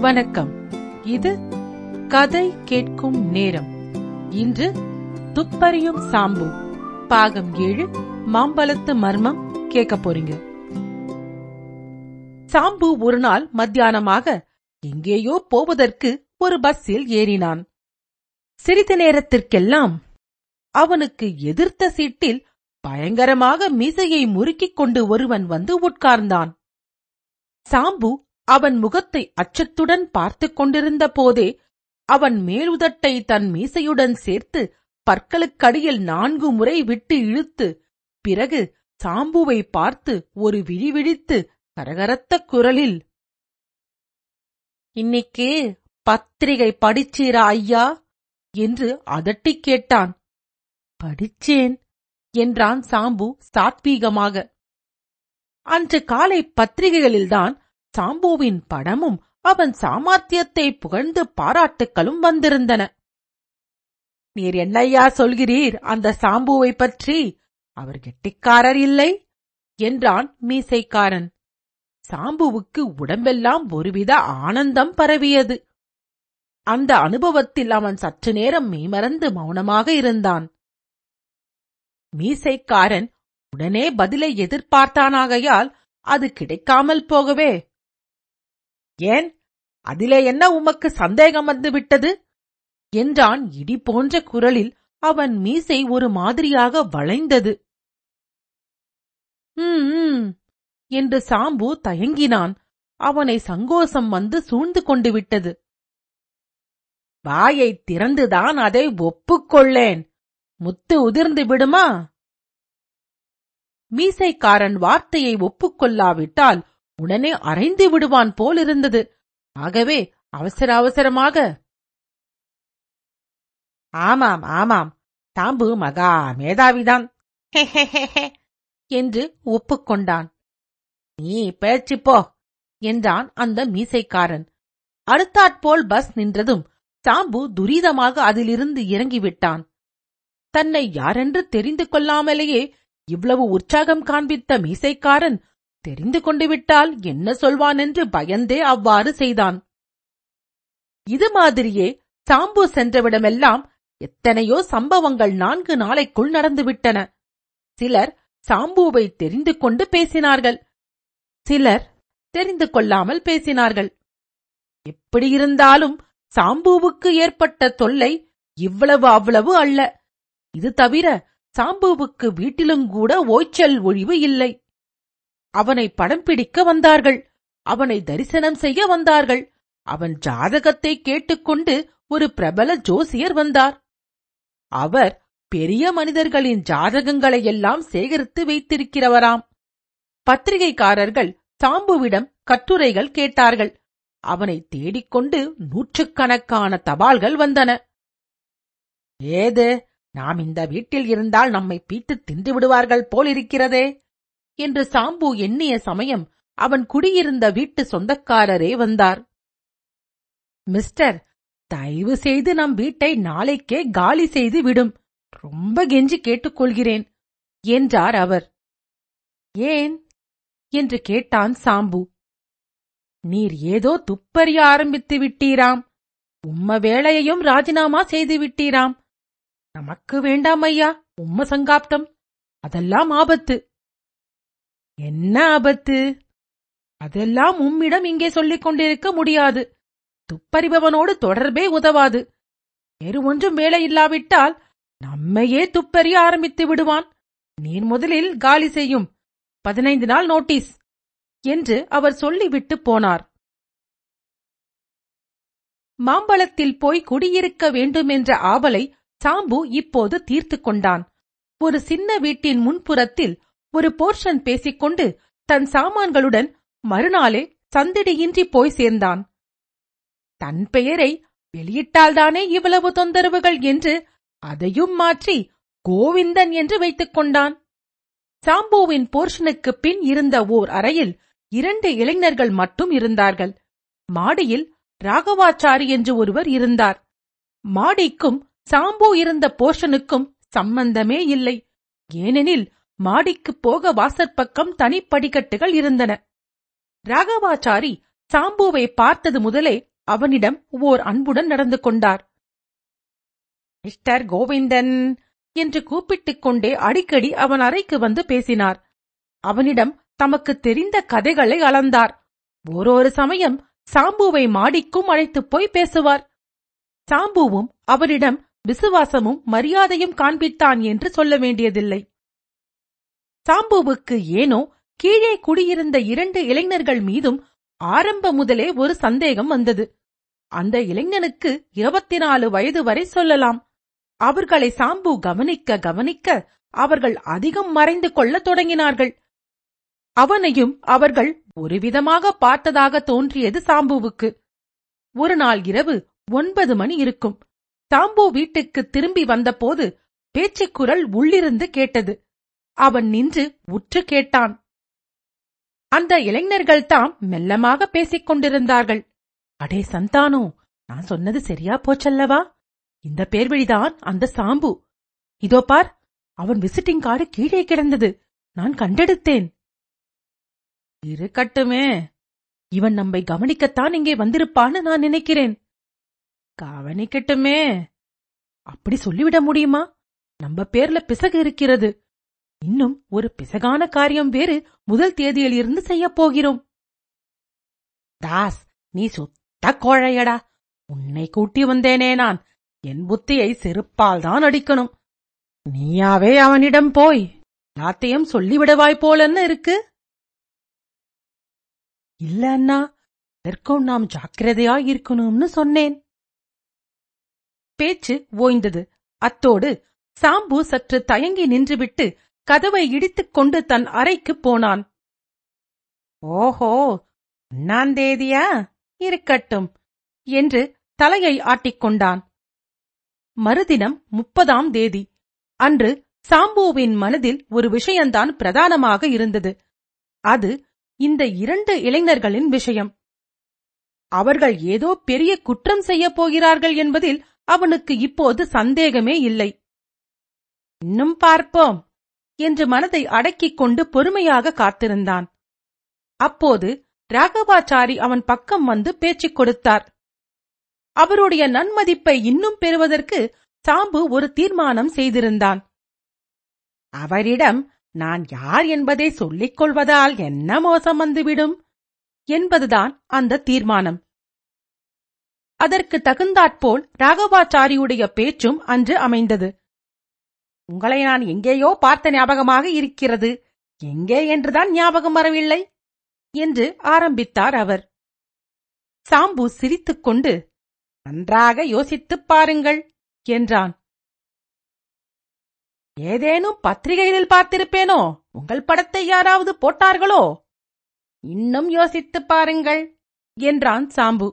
வணக்கம். இது கதை கேட்கும் நேரம். இன்று துப்பறியும் சாம்பு. பாகம் ஏழு மாம்பழத்து மர்மம் கேட்க போறீங்க. சாம்பு ஒரு நாள் மத்தியானமாக எங்கேயோ போவதற்கு ஒரு பஸ்ஸில் ஏறினான். சிறிது நேரத்திற்கெல்லாம் அவனுக்கு எதிர்த்த சீட்டில் பயங்கரமாக மீசையை முறுக்கிக் கொண்டு ஒருவன் வந்து உட்கார்ந்தான். சாம்பு அவன் முகத்தை அச்சத்துடன் பார்த்துக் கொண்டிருந்த போதே அவன் மேலுதட்டை தன் மீசையுடன் சேர்த்து பற்களுக்கடியில் நான்கு முறை விட்டு இழுத்து பிறகு சாம்புவை பார்த்து ஒரு விழி விழித்து கரகரத்த குரலில் இன்னைக்கு பத்திரிகை படிச்சீரா ஐயா? என்று அதட்டிக் கேட்டான். படிச்சேன் என்றான் சாம்பு சாத்வீகமாக. அன்று காலை பத்திரிகைகளில்தான் சாம்புவின் படமும் அவன் சாமர்த்தியத்தை புகழ்ந்து பாராட்டுக்களும் வந்திருந்தன. நீர் என்னையா சொல்கிறீர்? அந்த சாம்புவை பற்றி அவர் கெட்டிக்காரர் இல்லை? என்றான் மீசைக்காரன். சாம்புவுக்கு உடம்பெல்லாம் ஒருவித ஆனந்தம் பரவியது. அந்த அனுபவத்தில் அவன் சற்று நேரம் மெய்மறந்து மௌனமாக இருந்தான். மீசைக்காரன் உடனே பதிலை எதிர்பார்த்தானாகையால் அது கிடைக்காமல் போகவே ஏன்? அதிலே என்ன உமக்கு சந்தேகம் வந்து விட்டது? என்றான் இடி போன்ற குரலில் அவன் மீசை ஒரு மாதிரியாக வளைந்தது. "ம், என்று சாம்பு தயங்கினான். அவனை சங்கோசம் வந்து சூழ்ந்து கொண்டு விட்டது. வாயைத் திறந்துதான் அதை ஒப்புக்கொள்ளேன். முத்து உதிர்ந்து விடுமா? மீசைக்காரன் வார்த்தையை ஒப்புக்கொள்ளாவிட்டால் உடனே அரைந்து விடுவான் போலிருந்தது. ஆகவே அவசர அவசரமாக ஆமாம் ஆமாம் தாம்பு மகா மேதாவிதான். என்று ஒப்புக்கொண்டான் நீ பேச்சு போ என்றான் அந்த மீசைக்காரன். அடுத்தாற்போல் பஸ் நின்றதும் சாம்பு துரிதமாக அதிலிருந்து இறங்கிவிட்டான். தன்னை யாரென்று தெரிந்து கொள்ளாமலேயே இவ்வளவு உற்சாகம் காண்பித்த மீசைக்காரன் தெரிந்து கொண்டுவிட்டால் என்ன சொல்வான் என்று பயந்தே அவ்வாறு செய்தான். இது மாதிரியே சாம்பு சென்றவிடமெல்லாம் எத்தனையோ சம்பவங்கள் நான்கு நாளைக்குள் நடந்துவிட்டன. சிலர் சாம்புவை தெரிந்து கொண்டு பேசினார்கள். சிலர் தெரிந்து கொள்ளாமல் பேசினார்கள். எப்படியிருந்தாலும் சாம்புவுக்கு ஏற்பட்ட தொல்லை இவ்வளவு அவ்வளவு அல்ல. இது தவிர சாம்புவுக்கு வீட்டிலும் கூட ஓய்ச்சல் ஒழிவு இல்லை. அவனை படம் பிடிக்க வந்தார்கள். அவனை தரிசனம் செய்ய வந்தார்கள். அவன் ஜாதகத்தை கேட்டுக்கொண்டு ஒரு பிரபல ஜோசியர் வந்தார். அவர் பெரிய மனிதர்களின் ஜாதகங்களை எல்லாம் சேகரித்து வைத்திருக்கிறவராம். பத்திரிகைக்காரர்கள் சாம்புவிடம் கட்டுரைகள் கேட்டார்கள். அவனை தேடிக்கொண்டு நூற்றுக்கணக்கான தபால்கள் வந்தன. ஏது நாம் இந்த வீட்டில் இருந்தால் நம்மை பீத்து தின்று விடுவார்கள் போலிருக்கிறதே. என்று சாம்பு எண்ணிய சமயம் அவன் குடியிருந்த வீட்டு சொந்தக்காரரே வந்தார். மிஸ்டர் தயவு செய்து நம் வீட்டை நாளைக்கே காலி செய்து விடும். ரொம்ப கெஞ்சி கேட்டுக்கொள்கிறேன் என்றார் அவர். ஏன்? என்று கேட்டான் சாம்பு. நீர் ஏதோ துப்பறிய ஆரம்பித்து விட்டீராம். உம்ம வேலையையும் ராஜினாமா செய்து விட்டீராம். நமக்கு வேண்டாம் ஐயா உம்ம சங்காப்தம். அதெல்லாம் ஆபத்து. என்ன ஆபத்து? அதெல்லாம் உம்மிடம் இங்கே சொல்லிக் கொண்டிருக்க முடியாது. துப்பறிபவனோடு தொடர்பே உதவாது. வேறு ஒன்றும் வேலை இல்லாவிட்டால் நம்மையே துப்பறிய ஆரம்பித்து விடுவான். நீர் முதலில் காலி செய்யும். பதினைந்து நாள் நோட்டீஸ் என்று அவர் சொல்லிவிட்டு போனார். மாம்பழத்தில் போய் குடியிருக்க வேண்டுமென்ற ஆவலை சாம்பு இப்போது தீர்த்து கொண்டான். ஒரு சின்ன வீட்டின் முன்புறத்தில் ஒரு போர்ஷன் பேசிக்கொண்டு தன் சாமான்களுடன் மறுநாளே சந்தடியின்றி போய் சேர்ந்தான். தன் பெயரை வெளியிட்டால்தானே இவ்வளவு தொந்தரவுகள் என்று அதையும் மாற்றி கோவிந்தன் என்று வைத்துக் கொண்டான். சாம்புவின் போர்ஷனுக்கு பின் இருந்த ஓர் அறையில் இரண்டு இளைஞர்கள் மட்டும் இருந்தார்கள். மாடியில் ராகவாச்சாரி என்று ஒருவர் இருந்தார். மாடிக்கும் சாம்பு இருந்த போர்ஷனுக்கும் சம்பந்தமே இல்லை. ஏனெனில் மாடிக்குப் போக வாசற்பக்கம் தனிப்படிக்கட்டுகள் இருந்தன. ராகவாச்சாரி சாம்புவை பார்த்தது முதலே அவனிடம் ஓர் அன்புடன் நடந்து கொண்டார். மிஸ்டர் கோவிந்தன் என்று கூப்பிட்டுக் கொண்டே அடிக்கடி அவன் அறைக்கு வந்து பேசினார். அவனிடம் தமக்கு தெரிந்த கதைகளை அளந்தார். ஓரொரு சமயம் சாம்புவை மாடிக்கும் அழைத்துப் போய் பேசுவார். சாம்புவும் அவரிடம் விசுவாசமும் மரியாதையும் காண்பித்தான் என்று சொல்ல வேண்டியதில்லை. சாம்புவுக்கு ஏனோ கீழே குடியிருந்த இரண்டு இளைஞர்கள் மீதும் ஆரம்ப முதலே ஒரு சந்தேகம் வந்தது. அந்த இளைஞனுக்கு இருபத்தி நாலு வயது வரை சொல்லலாம். அவர்களை சாம்பு கவனிக்க கவனிக்க அவர்கள் அதிகம் மறைந்து கொள்ளத் தொடங்கினார்கள். அவனையும் அவர்கள் ஒருவிதமாக பார்த்ததாக தோன்றியது சாம்புவுக்கு ஒரு நாள் இரவு ஒன்பது மணி இருக்கும். சாம்பு வீட்டுக்கு திரும்பி வந்தபோது பேச்சுக்குரல் உள்ளிருந்து கேட்டது. அவன் நின்று உற்று கேட்டான். அந்த இளைஞர்கள் தாம் மெல்லமாக பேசிக் கொண்டிருந்தார்கள். அடே சந்தானோ நான் சொன்னது சரியா போச்சல்லவா? இந்த பேர்வழிதான் அந்த சாம்பு. இதோ பார் அவன் விசிட்டிங் கார்டு கீழே கிடந்தது. நான் கண்டெடுத்தேன். இருக்கட்டுமே. இவன் நம்மை கவனிக்கத்தான் இங்கே வந்திருப்பான்னு நான் நினைக்கிறேன். கவனிக்கட்டுமே. அப்படி சொல்லிவிட முடியுமா? நம்ம பேர்ல பிசகு இருக்கிறது. இன்னும் ஒரு பிசகான காரியம் வேறு முதல் தேதியில் இருந்து செய்யப் போகிறோம். தாஸ் நீ சுத்த கோழையடா. உன்னை கூட்டி வந்தேனே நான். என் புத்தியை செருப்பால் தான் அடிக்கணும். நீயாவே அவனிடம் போய் எல்லாத்தையும் சொல்லிவிடவாய் போலன்னு இருக்கு? இல்ல அண்ணா அதற்கும் நாம் ஜாக்கிரதையா இருக்கணும்னு சொன்னேன். பேச்சு ஓய்ந்தது. அத்தோடு சாம்பு சற்று தயங்கி நின்றுவிட்டு கதவை இடித்துக் கொண்டு தன் அறைக்குப் போனான். ஓஹோ ஒன்னாம் தேதியா இருக்கட்டும் என்று தலையை ஆட்டிக்கொண்டான் மறுதினம் முப்பதாம் தேதி. அன்று சாம்புவின் மனதில் ஒரு விஷயம்தான் பிரதானமாக இருந்தது. அது இந்த இரண்டு இளைஞர்களின் விஷயம். அவர்கள் ஏதோ பெரிய குற்றம் செய்யப் போகிறார்கள் என்பதில் அவனுக்கு இப்போது சந்தேகமே இல்லை. இன்னும் பார்ப்போம். என்று மனதை அடக்கிக் கொண்டு பொறுமையாக காத்திருந்தான். அப்போது ராகவாச்சாரி அவன் பக்கம் வந்து பேச்சுக் கொடுத்தார். அவருடைய நன்மதிப்பை இன்னும் பெறுவதற்கு சாம்பு ஒரு தீர்மானம் செய்திருந்தான். அவரிடம் நான் யார் என்பதை சொல்லிக் கொள்வதால் என்ன மோசம் வந்துவிடும்? என்பதுதான் அந்த தீர்மானம். அதற்கு தகுந்தாற்போல் ராகவாச்சாரியுடைய பேச்சும் அன்று அமைந்தது. உங்களை நான் எங்கேயோ பார்த்த ஞாபகமாக இருக்கிறது. எங்கே என்றுதான் ஞாபகம் வரவில்லை என்று ஆரம்பித்தார் அவர். சாம்பு சிரித்துக்கொண்டு நன்றாக யோசித்துப் பாருங்கள் என்றான். ஏதேனும் பத்திரிகைகளில் பார்த்திருப்பேனோ? உங்கள் படத்தை யாராவது போட்டார்களோ? இன்னும் யோசித்துப் பாருங்கள் என்றான் சாம்பு.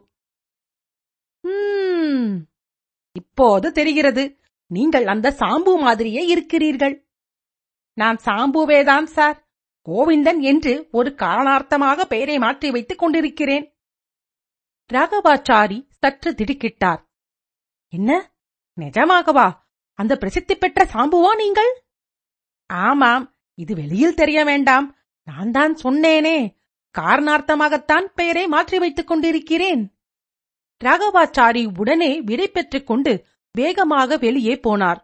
இப்போது தெரிகிறது. நீங்கள் அந்த சாம்பு மாதிரியே இருக்கிறீர்கள். நான் சாம்புவேதான் சார். கோவிந்தன் என்று ஒரு காரணார்த்தமாக பெயரை மாற்றி வைத்துக் கொண்டிருக்கிறேன். ராகவாச்சாரி சற்று திடுக்கிட்டார். என்ன? நிஜமாகவா? அந்த பிரசித்தி பெற்ற சாம்புவா நீங்கள்? ஆமாம் இது வெளியில் தெரிய வேண்டாம். நான் தான் சொன்னேனே. காரணார்த்தமாகத்தான் பெயரை மாற்றி வைத்துக் கொண்டிருக்கிறேன். ராகவாச்சாரி உடனே விடை பெற்றுக் கொண்டு வேகமாக வெளியே போனார்.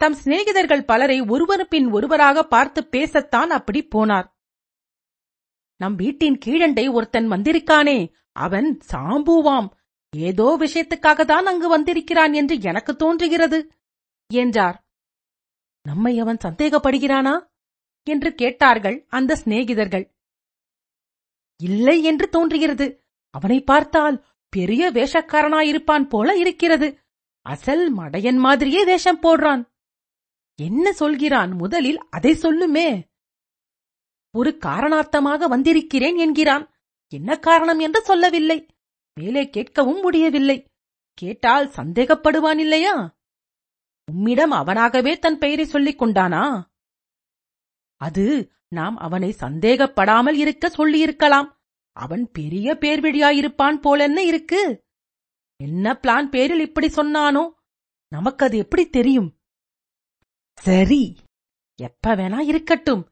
தம் சிநேகிதர்கள் பலரை ஒருவர் பின் ஒருவராக பார்த்து பேசத்தான் அப்படி போனார். நம் வீட்டின் கீழண்டை ஒருத்தன் வந்திருக்கானே அவன் சாம்புவாம். ஏதோ விஷயத்துக்காகத்தான் அங்கு வந்திருக்கிறான் என்று எனக்கு தோன்றுகிறது என்றார். நம்மை அவன் சந்தேகப்படுகிறானா? என்று கேட்டார்கள் அந்த சிநேகிதர்கள். இல்லை என்று தோன்றுகிறது. அவனை பார்த்தால் பெரிய வேஷக்காரனாயிருப்பான் போல இருக்கிறது. அசல் மடையன் மாதிரியே வேஷம் போடுறான். என்ன சொல்கிறான்? முதலில் அதை சொல்லுமே. ஒரு காரணார்த்தமாக வந்திருக்கிறேன் என்கிறான். என்ன காரணம் என்று சொல்லவில்லை. மேலே கேட்கவும் முடியவில்லை. கேட்டால் சந்தேகப்படுவான் இல்லையா? உம்மிடம் அவனாகவே தன் பெயரை சொல்லிக் கொண்டானா? அது நாம் அவனை சந்தேகப்படாமல் இருக்க சொல்லியிருக்கலாம். அவன் பெரிய பேர்வழியாயிருப்பான் போலென்ன இருக்கு? என்ன பிளான் பேரில் இப்படி சொன்னானோ? நமக்கு அது எப்படி தெரியும்? சரி எப்ப வேணா இருக்கட்டும்.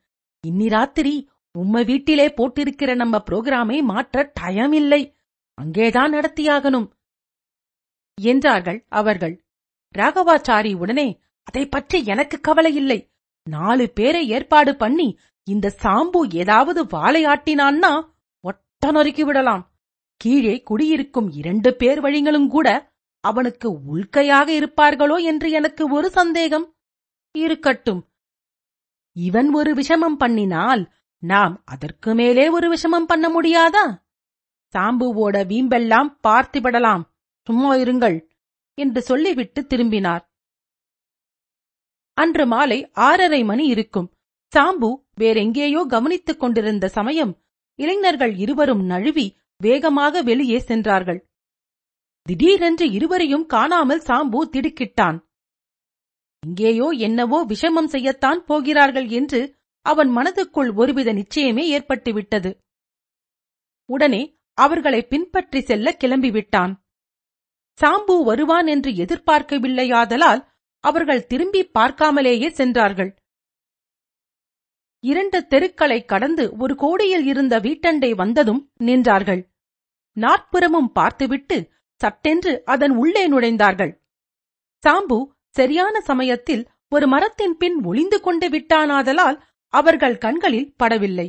இன்னி ராத்திரி உம்ம வீட்டிலே போட்டிருக்கிற நம்ம புரோகிராமை மாற்ற டயம் இல்லை அங்கேதான் நடத்தியாகணும். என்றார்கள் அவர்கள். ராகவாச்சாரி உடனே அதை பற்றி எனக்கு கவலை இல்லை. நாலு பேரை ஏற்பாடு பண்ணி இந்த சாம்பு ஏதாவது வாழையாட்டினான்னா ஒட்ட நொறுக்கி விடலாம். கீழே குடியிருக்கும் இரண்டு பேர் வழிகளும் கூட அவனுக்கு உள்கையாக இருப்பார்களோ என்று எனக்கு ஒரு சந்தேகம். இருக்கட்டும். இவன் ஒரு விஷமம் பண்ணினால் நாம் அதற்கு மேலே ஒரு விஷமம் பண்ண முடியாதா? சாம்புவோட வீம்பெல்லாம் பார்த்துவிடலாம் சும்மா இருங்கள் என்று சொல்லிவிட்டு திரும்பினார். அன்று மாலை ஆறரை மணி இருக்கும். சாம்பு வேறெங்கேயோ கவனித்துக் கொண்டிருந்த சமயம் இளைஞர்கள் இருவரும் நழுவி வேகமாக வெளியே சென்றார்கள். திடீரென்று இருவரையும் காணாமல் சாம்பு திடுக்கிட்டான். இங்கேயோ என்னவோ விஷமம் செய்யத்தான் போகிறார்கள் என்று அவன் மனதுக்குள் ஒருவித நிச்சயமே ஏற்பட்டுவிட்டது. உடனே அவர்களை பின்பற்றி செல்ல கிளம்பிவிட்டான். சாம்பு வருவான் என்று எதிர்பார்க்கவில்லையாதலால் அவர்கள் திரும்பி பார்க்காமலேயே சென்றார்கள். இரண்டு தெருக்களை கடந்து ஒரு கோடியில் இருந்த வீட்டண்டை வந்ததும் நின்றார்கள். நாற்புறமும் பார்த்துவிட்டு சட்டென்று அதன் உள்ளே நுழைந்தார்கள். சாம்பு சரியான சமயத்தில் ஒரு மரத்தின் பின் ஒளிந்து கொண்டு விட்டானாதலால் அவர்கள் கண்களில் படவில்லை.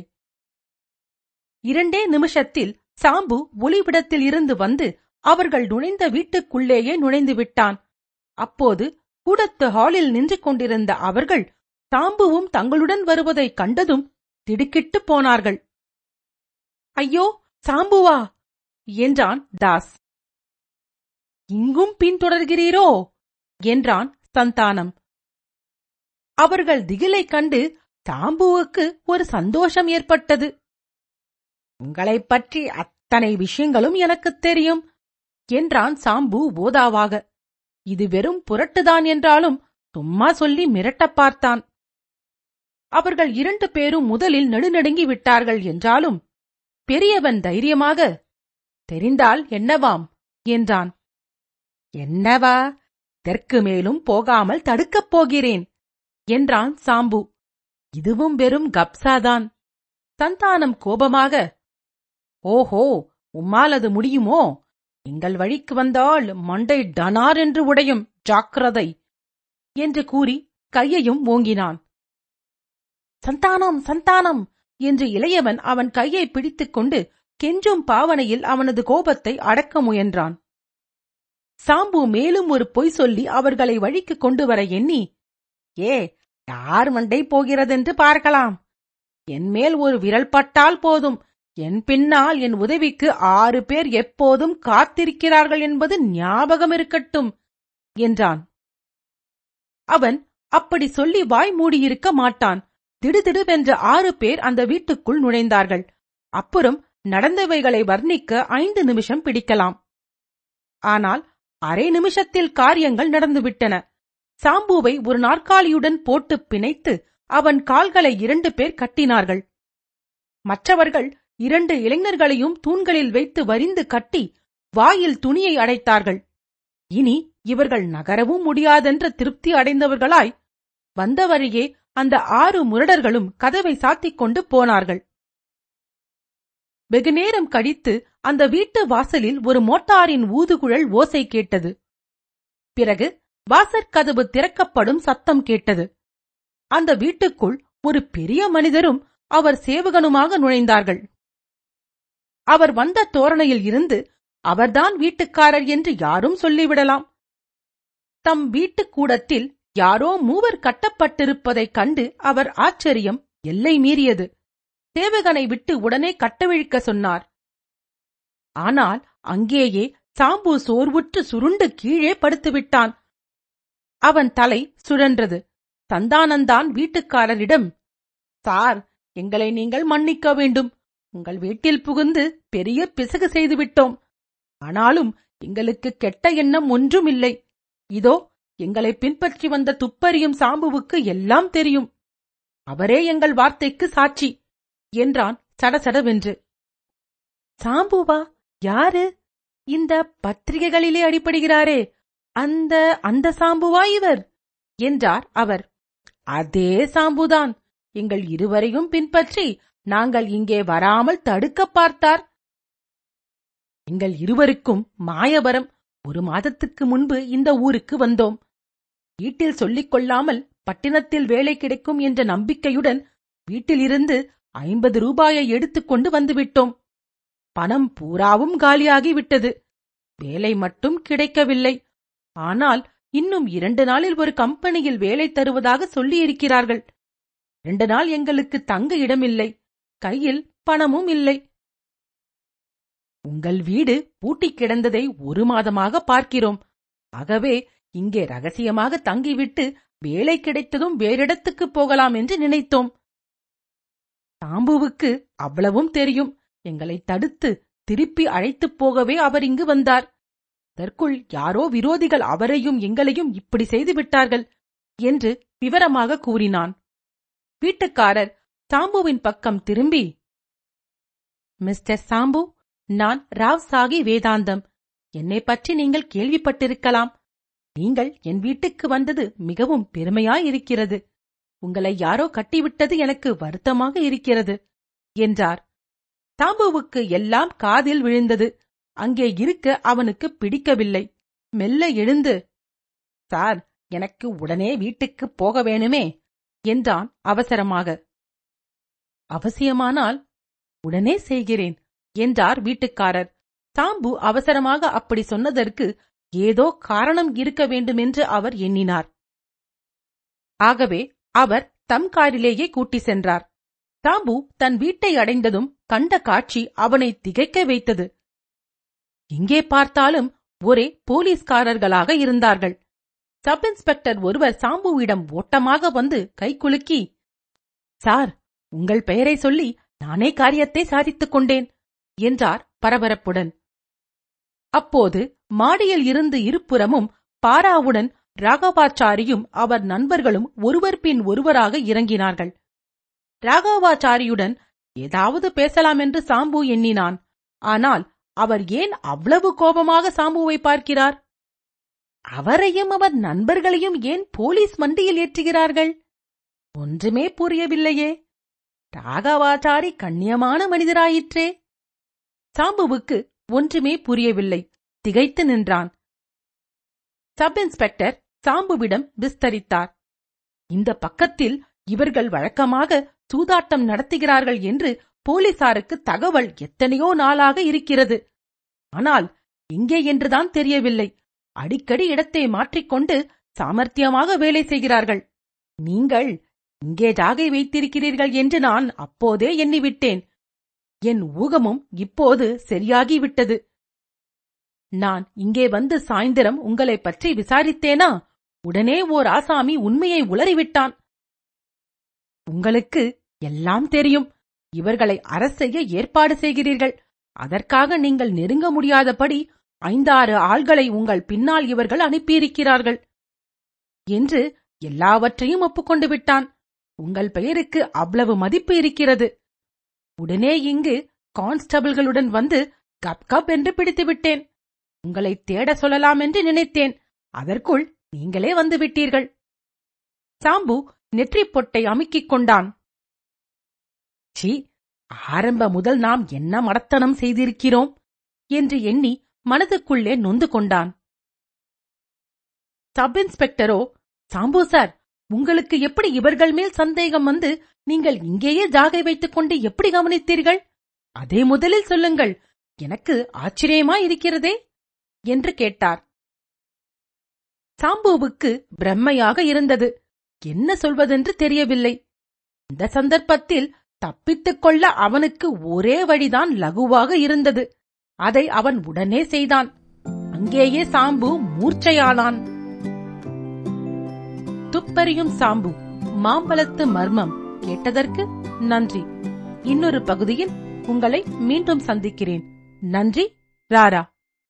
இரண்டே நிமிஷத்தில் சாம்பு ஒளிவிடத்தில் இருந்து வந்து அவர்கள் நுழைந்த வீட்டுக்குள்ளேயே நுழைந்து விட்டான். அப்போது கூடத்து ஹாலில் நின்று கொண்டிருந்த அவர்கள் தாம்புவும் தங்களுடன் வருவதைக் கண்டதும் திடுக்கிட்டுப் போனார்கள். ஐயோ சாம்புவா என்றான் தாஸ். இங்கும் பின்தொடர்கிறீரோ? என்றான் சந்தானம். அவர்கள் திகிலைக் கண்டு தாம்புவுக்கு ஒரு சந்தோஷம் ஏற்பட்டது. உங்களைப் பற்றி அத்தனை விஷயங்களும் எனக்குத் தெரியும் என்றான் சாம்பு போதாவாக இது வெறும் புரட்டுதான் என்றாலும் சும்மா சொல்லி மிரட்டப் பார்த்தான். அவர்கள் இரண்டு பேரும் முதலில் நடுநடுங்கி விட்டார்கள் என்றாலும் பெரியவன் தைரியமாக தெரிந்தால் என்னவாம்? என்றான். என்னவா? தெற்கு மேலும் போகாமல் தடுக்கப் போகிறேன் என்றான் சாம்பு. இதுவும் வெறும் கப்சாதான். சந்தானம் கோபமாக ஓஹோ உம்மால் அது முடியுமோ? எங்கள் வழிக்கு வந்தால் மண்டை டனார் என்று உடையும் ஜாக்கிரதை என்று கூறி கையையும் ஓங்கினான். சந்தானம் சந்தானம்! என்று இளையவன் அவன் கையை பிடித்துக் கொண்டு கெஞ்சும் பாவனையில் அவனது கோபத்தை அடக்க முயன்றான். சாம்பு மேலும் ஒரு பொய் சொல்லி அவர்களை வழிக்கு கொண்டு வர எண்ணி ஏ யார் மண்டை போகிறதென்று பார்க்கலாம். என் மேல் ஒரு விரல் பட்டால் போதும். என் பின்னால் என் உதவிக்கு ஆறு பேர் எப்போதும் காத்திருக்கிறார்கள் என்பது ஞாபகம் இருக்கட்டும் என்றான். அவன் அப்படி சொல்லி வாய் மூடியிருக்க மாட்டான். திடுதிடுவென்று ஆறு பேர் அந்த வீட்டுக்குள் நுழைந்தார்கள். அப்புறம் நடந்தவைகளை வர்ணிக்க ஐந்து நிமிஷம் பிடிக்கலாம். ஆனால் அரை நிமிஷத்தில் காரியங்கள் நடந்துவிட்டன. சாம்புவை ஒரு நாற்காலியுடன் போட்டு பிணைத்து அவன் கால்களை இரண்டு பேர் கட்டினார்கள். மற்றவர்கள் இரண்டு இளைஞர்களையும் தூண்களில் வைத்து வரிந்து கட்டி வாயில் துணியை அடைத்தார்கள். இனி இவர்கள் நகரவும் முடியாதென்ற திருப்தி அடைந்தவர்களாய் வந்த வழியே அந்த ஆறு முரடர்களும் கதவை சாத்திக் கொண்டு போனார்கள். வெகுநேரம் கழித்து அந்த வீட்டு வாசலில் ஒரு மோட்டாரின் ஊதுகுழல் ஓசை கேட்டது. பிறகு வாசற்கதவு திறக்கப்படும் சத்தம் கேட்டது. அந்த வீட்டுக்குள் ஒரு பெரிய மனிதரும் அவர் சேவகனுமாக நுழைந்தார்கள். அவர் வந்த தோரணையில் இருந்து அவர்தான் வீட்டுக்காரர் என்று யாரும் சொல்லிவிடலாம். தம் வீட்டுக் கூடத்தில் யாரோ மூவர் கட்டப்பட்டிருப்பதைக் கண்டு அவர் ஆச்சரியம் எல்லை மீறியது. சேவகனை விட்டு உடனே கட்டவிழ்க்க சொன்னார். ஆனால் அங்கேயே சாம்பு சோர்வுற்று சுருண்டு கீழே படுத்துவிட்டான். அவன் தலை சுழன்றது. சந்தானந்தான் வீட்டுக்காரரிடம் சார் எங்களை நீங்கள் மன்னிக்க வேண்டும். உங்கள் வீட்டில் புகுந்து பெரிய பிசகு செய்துவிட்டோம். ஆனாலும் எங்களுக்கு கெட்ட எண்ணம் ஒன்றும் இல்லை இதோ எங்களை பின்பற்றி வந்த துப்பறியும் சாம்புவுக்கு எல்லாம் தெரியும். அவரே எங்கள் வார்த்தைக்கு சாட்சி என்றான் சடசடவென்று. சாம்புவா? யாரு? இந்த பத்திரிகைகளிலே அடிபடுகிறாரே அந்த அந்த சாம்புவா இவர்? என்றார் அவர். அதே சாம்புதான் எங்கள் இருவரையும் பின்பற்றி நாங்கள் இங்கே வராமல் தடுக்க பார்த்தார். எங்கள் இருவருக்கும் மாயவரம் ஒரு மாதத்துக்கு முன்பு இந்த ஊருக்கு வந்தோம். வீட்டில் சொல்லிக் கொள்ளாமல் பட்டினத்தில் வேலை கிடைக்கும் என்ற நம்பிக்கையுடன் வீட்டிலிருந்து ஐம்பது ரூபாயை எடுத்துக்கொண்டு வந்துவிட்டோம். பணம் பூராவும் காலியாகி விட்டது வேலை மட்டும் கிடைக்கவில்லை. ஆனால் இன்னும் இரண்டு நாளில் ஒரு கம்பெனியில் வேலை தருவதாக சொல்லியிருக்கிறார்கள். இரண்டு நாள் எங்களுக்கு தங்க இடமில்லை. கையில் பணமும் இல்லை. உங்கள் வீடு பூட்டிக் கிடந்ததை ஒரு மாதமாக பார்க்கிறோம். ஆகவே இங்கே ரகசியமாக தங்கிவிட்டு வேலை கிடைத்ததும் வேறிடத்துக்குப் போகலாம் என்று நினைத்தோம். தாம்புவுக்கு அவ்வளவும் தெரியும். எங்களை தடுத்து திருப்பி அழைத்துப் போகவே அவர் இங்கு வந்தார். அதற்குள் யாரோ விரோதிகள் அவரையும் எங்களையும் இப்படி செய்து விட்டார்கள் என்று விவரமாக கூறினான். வீட்டுக்காரர் சாம்புவின் பக்கம் திரும்பி மிஸ்டர் சாம்பு நான் ராவ் சாகி வேதாந்தம். என்னை பற்றி நீங்கள் கேள்விப்பட்டிருக்கலாம். நீங்கள் என் வீட்டுக்கு வந்தது மிகவும் பெருமையாயிருக்கிறது. உங்களை யாரோ கட்டிவிட்டது எனக்கு வருத்தமாக இருக்கிறது என்றார். தாம்புவுக்கு எல்லாம் காதில் விழுந்தது. அங்கே இருக்க அவனுக்கு பிடிக்கவில்லை. மெல்ல எழுந்து சார் எனக்கு உடனே வீட்டுக்குப் போக வேணுமே என்றான் அவசரமாக. அவசியமானால் உடனே செய்கிறேன் என்றார் வீட்டுக்காரர். தாம்பு அவசரமாக அப்படி சொன்னதற்கு ஏதோ காரணம் இருக்க வேண்டுமென்று அவர் எண்ணினார். ஆகவே அவர் தம் காரிலேயே கூட்டி சென்றார். தாம்பு தன் வீட்டை அடைந்ததும் கண்ட காட்சி அவனை திகைக்க வைத்தது. எங்கே பார்த்தாலும் ஒரே போலீஸ்காரர்களாக இருந்தார்கள். சப் இன்ஸ்பெக்டர் ஒருவர் சாம்புவிடம் ஓட்டமாக வந்து கைகுலுக்கி சார் உங்கள் பெயரை சொல்லி நானே காரியத்தை சாதித்துக் கொண்டேன் என்றார் பரபரப்புடன். அப்போது மாடியில் இருந்து இருபுறமும் பாராவுடன் ராகவாச்சாரியும் அவர் நண்பர்களும் ஒருவர் பின் ஒருவராக இறங்கினார்கள். ராகவாச்சாரியுடன் ஏதாவது பேசலாம் என்று சாம்பு எண்ணினான். ஆனால் அவர் ஏன் அவ்வளவு கோபமாக சாம்புவை பார்க்கிறார்? அவரையும் அவர் நண்பர்களையும் ஏன் போலீஸ் வண்டியில் ஏற்றுகிறார்கள்? ஒன்றுமே புரியவில்லையே. ராகவாச்சாரி கண்ணியமான மனிதராயிற்றே. சாம்புவுக்கு ஒன்றுமே புரியவில்லை. திகைத்து நின்றான். சப் இன்ஸ்பெக்டர் சாம்புவிடம் விஸ்தரித்தார். இந்த பக்கத்தில் இவர்கள் வழக்கமாக சூதாட்டம் நடத்துகிறார்கள் என்று போலீசாருக்கு தகவல் எத்தனையோ நாளாக இருக்கிறது. ஆனால் எங்கே என்றுதான் தெரியவில்லை. அடிக்கடி இடத்தை மாற்றிக்கொண்டு சாமர்த்தியமாக வேலை செய்கிறார்கள். நீங்கள் இங்கே ஜாகை வைத்திருக்கிறீர்கள் என்று நான் அப்போதே எண்ணிவிட்டேன். என் ஊகமும் இப்போது சரியாகிவிட்டது. நான் இங்கே வந்து சாயந்தரம் உங்களைப் பற்றி விசாரித்தேனா? உடனே ஓர் ஆசாமி உண்மையை உளறிவிட்டான். உங்களுக்கு எல்லாம் தெரியும். இவர்களை அரசெய்ய ஏற்பாடு செய்கிறீர்கள். அதற்காக நீங்கள் நெருங்க முடியாதபடி ஐந்தாறு ஆள்களை உங்கள் பின்னால் இவர்கள் அனுப்பியிருக்கிறார்கள். என்று எல்லாவற்றையும் ஒப்புக்கொண்டு விட்டான். உங்கள் பெயருக்கு அவ்வளவு மதிப்பு இருக்கிறது. உடனே இங்கு கான்ஸ்டபிள்களுடன் வந்து கப் கப் என்று பிடித்து விட்டேன். உங்களை தேட சொல்லலாம் என்று நினைத்தேன். அதற்குள் நீங்களே வந்து விட்டீர்கள். சாம்பு நெற்றிப் பொட்டை அமுக்கிக் கொண்டான். சி ஆரம்ப முதல் நாம் என்ன மடத்தனம் செய்திருக்கிறோம்? என்று எண்ணி மனதுக்குள்ளே நொந்து கொண்டான். சப் இன்ஸ்பெக்டரோ சாம்பு சார் உங்களுக்கு எப்படி இவர்கள் மேல் சந்தேகம் வந்து நீங்கள் இங்கேயே ஜாகை வைத்துக் கொண்டு எப்படி கவனித்தீர்கள்? அதே முதலில் சொல்லுங்கள் எனக்கு ஆச்சரியமா இருக்கிறதே? என்று கேட்டார். சாம்புவுக்கு பிரம்மையாக இருந்தது. என்ன சொல்வதென்று தெரியவில்லை. இந்த சந்தர்ப்பத்தில் தப்பித்துக் கொள்ள அவனுக்கு ஒரே வழிதான் லகுவாக இருந்தது. அதை அவன் உடனே செய்தான். அங்கேயே சாம்பு மூர்ச்சையானான். துப்பறியும் சாம்பு மாம்பழத்து மர்மம் கேட்டதற்கு நன்றி. இன்னொரு பகுதியில் உங்களை மீண்டும் சந்திக்கிறேன். நன்றி ராரா.